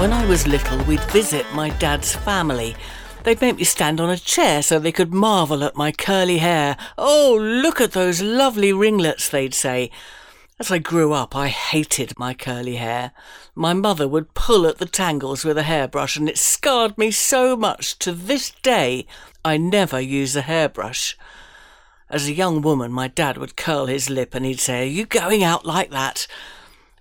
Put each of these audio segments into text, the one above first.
When I was little, we'd visit my dad's family. They'd make me stand on a chair so they could marvel at my curly hair. Oh, look at those lovely ringlets, they'd say. As I grew up, I hated my curly hair. My mother would pull at the tangles with a hairbrush, and it scarred me so much to this day I never use a hairbrush. As a young woman, my dad would curl his lip and he'd say, Are you going out like that?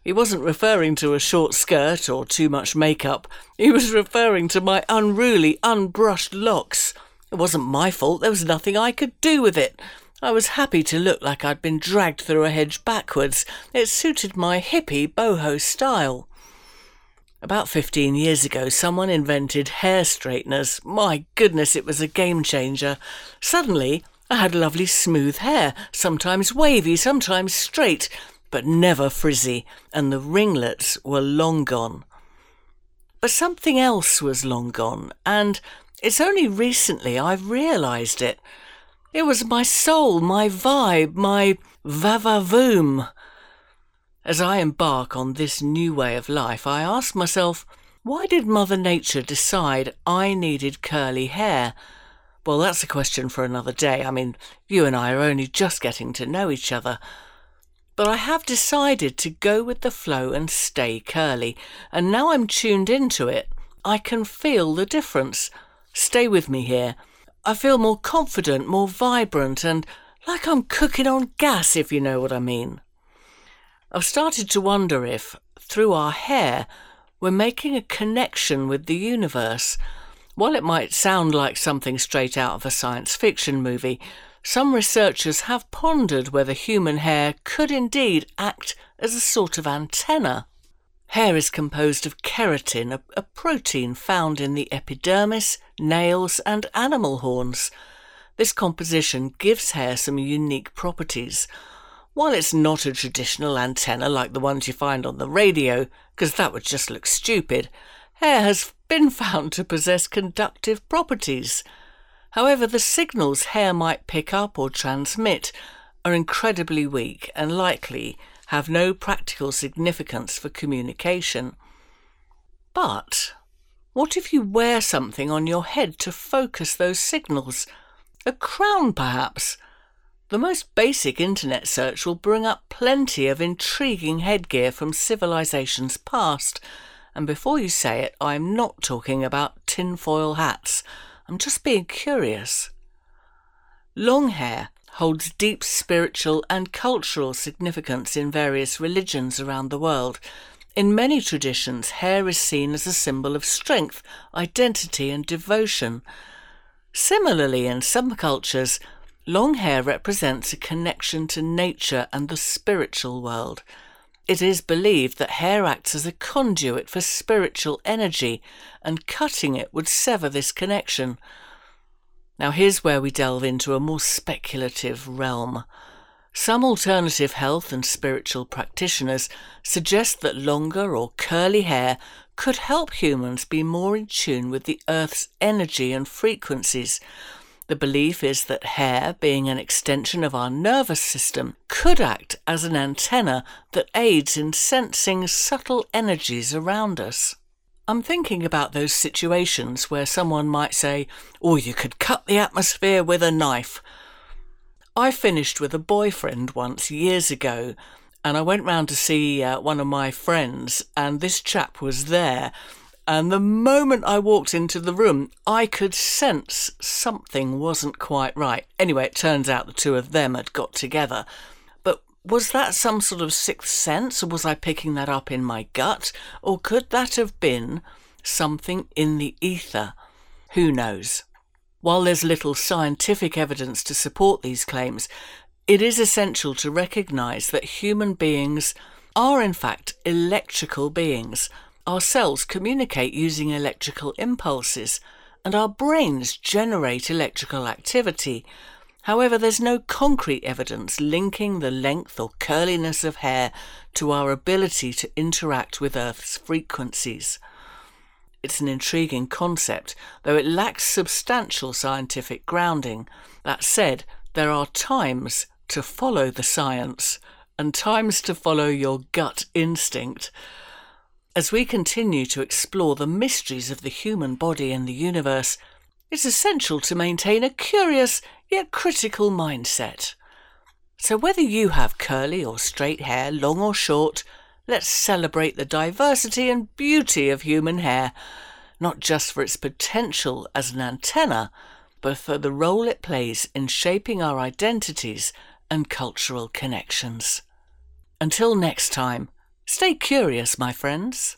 He wasn't referring to a short skirt or too much makeup. He was referring to my unruly, unbrushed locks. It wasn't my fault. There was nothing I could do with it. I was happy to look like I'd been dragged through a hedge backwards. It suited my hippie boho style. About 15 years ago, someone invented hair straighteners. My goodness, it was a game changer. Suddenly, I had lovely smooth hair, sometimes wavy, sometimes straight but never frizzy, and the ringlets were long gone. But something else was long gone, and it's only recently I've realised it. It was my soul, my vibe, my vavavoom. As I embark on this new way of life, I ask myself, why did Mother Nature decide I needed curly hair? Well, that's a question for another day. I mean, you and I are only just getting to know each other but I have decided to go with the flow and stay curly, and now I'm tuned into it, I can feel the difference. Stay with me here. I feel more confident, more vibrant, and like I'm cooking on gas, if you know what I mean. I've started to wonder if, through our hair, we're making a connection with the universe. While it might sound like something straight out of a science fiction movie, some researchers have pondered whether human hair could indeed act as a sort of antenna. Hair is composed of keratin, a, a, protein found in the epidermis, nails, and animal horns. This composition gives hair some unique properties. While it's not a traditional antenna like the ones you find on the radio, because that would just look stupid, hair has been found to possess conductive properties. However, the signals hair might pick up or transmit are incredibly weak and likely have no practical significance for communication. But what if you wear something on your head to focus those signals? A crown, perhaps? The most basic internet search will bring up plenty of intriguing headgear from civilizations past, and before you say it, I'm not talking about tinfoil hats I'm just being curious. Long hair holds deep spiritual and cultural significance in various religions around the world. In many traditions, hair is seen as a symbol of strength, identity, and devotion. Similarly, in some cultures, long hair represents a connection to nature and the spiritual world. It is believed that hair acts as a conduit for spiritual energy, and cutting it would sever this connection. Now, here's where we delve into a more speculative realm. Some alternative health and spiritual practitioners suggest that longer or curly hair could help humans be more in tune with the Earth's energy and frequencies, the belief is that hair, being an extension of our nervous system, could act as an antenna that aids in sensing subtle energies around us. I'm thinking about those situations where someone might say, Oh, you could cut the atmosphere with a knife. I finished with a boyfriend once years ago, and I went round to see uh, one of my friends, and this chap was there and the moment I walked into the room, I could sense something wasn't quite right. Anyway, it turns out the two of them had got together. Was that some sort of sixth sense, or was I picking that up in my gut? Or could that have been something in the ether? Who knows? While there's little scientific evidence to support these claims, it is essential to recognise that human beings are in fact electrical beings our cells communicate using electrical impulses, and our brains generate electrical activity. However, there's no concrete evidence linking the length or curliness of hair to our ability to interact with Earth's frequencies. It's an intriguing concept, though it lacks substantial scientific grounding. That said, there are times to follow the science and times to follow your gut instinct. As we continue to explore the mysteries of the human body and the universe, it's essential to maintain a curious yet critical mindset. So, whether you have curly or straight hair, long or short, let's celebrate the diversity and beauty of human hair, not just for its potential as an antenna, but for the role it plays in shaping our identities and cultural connections. Until next time, stay curious, my friends.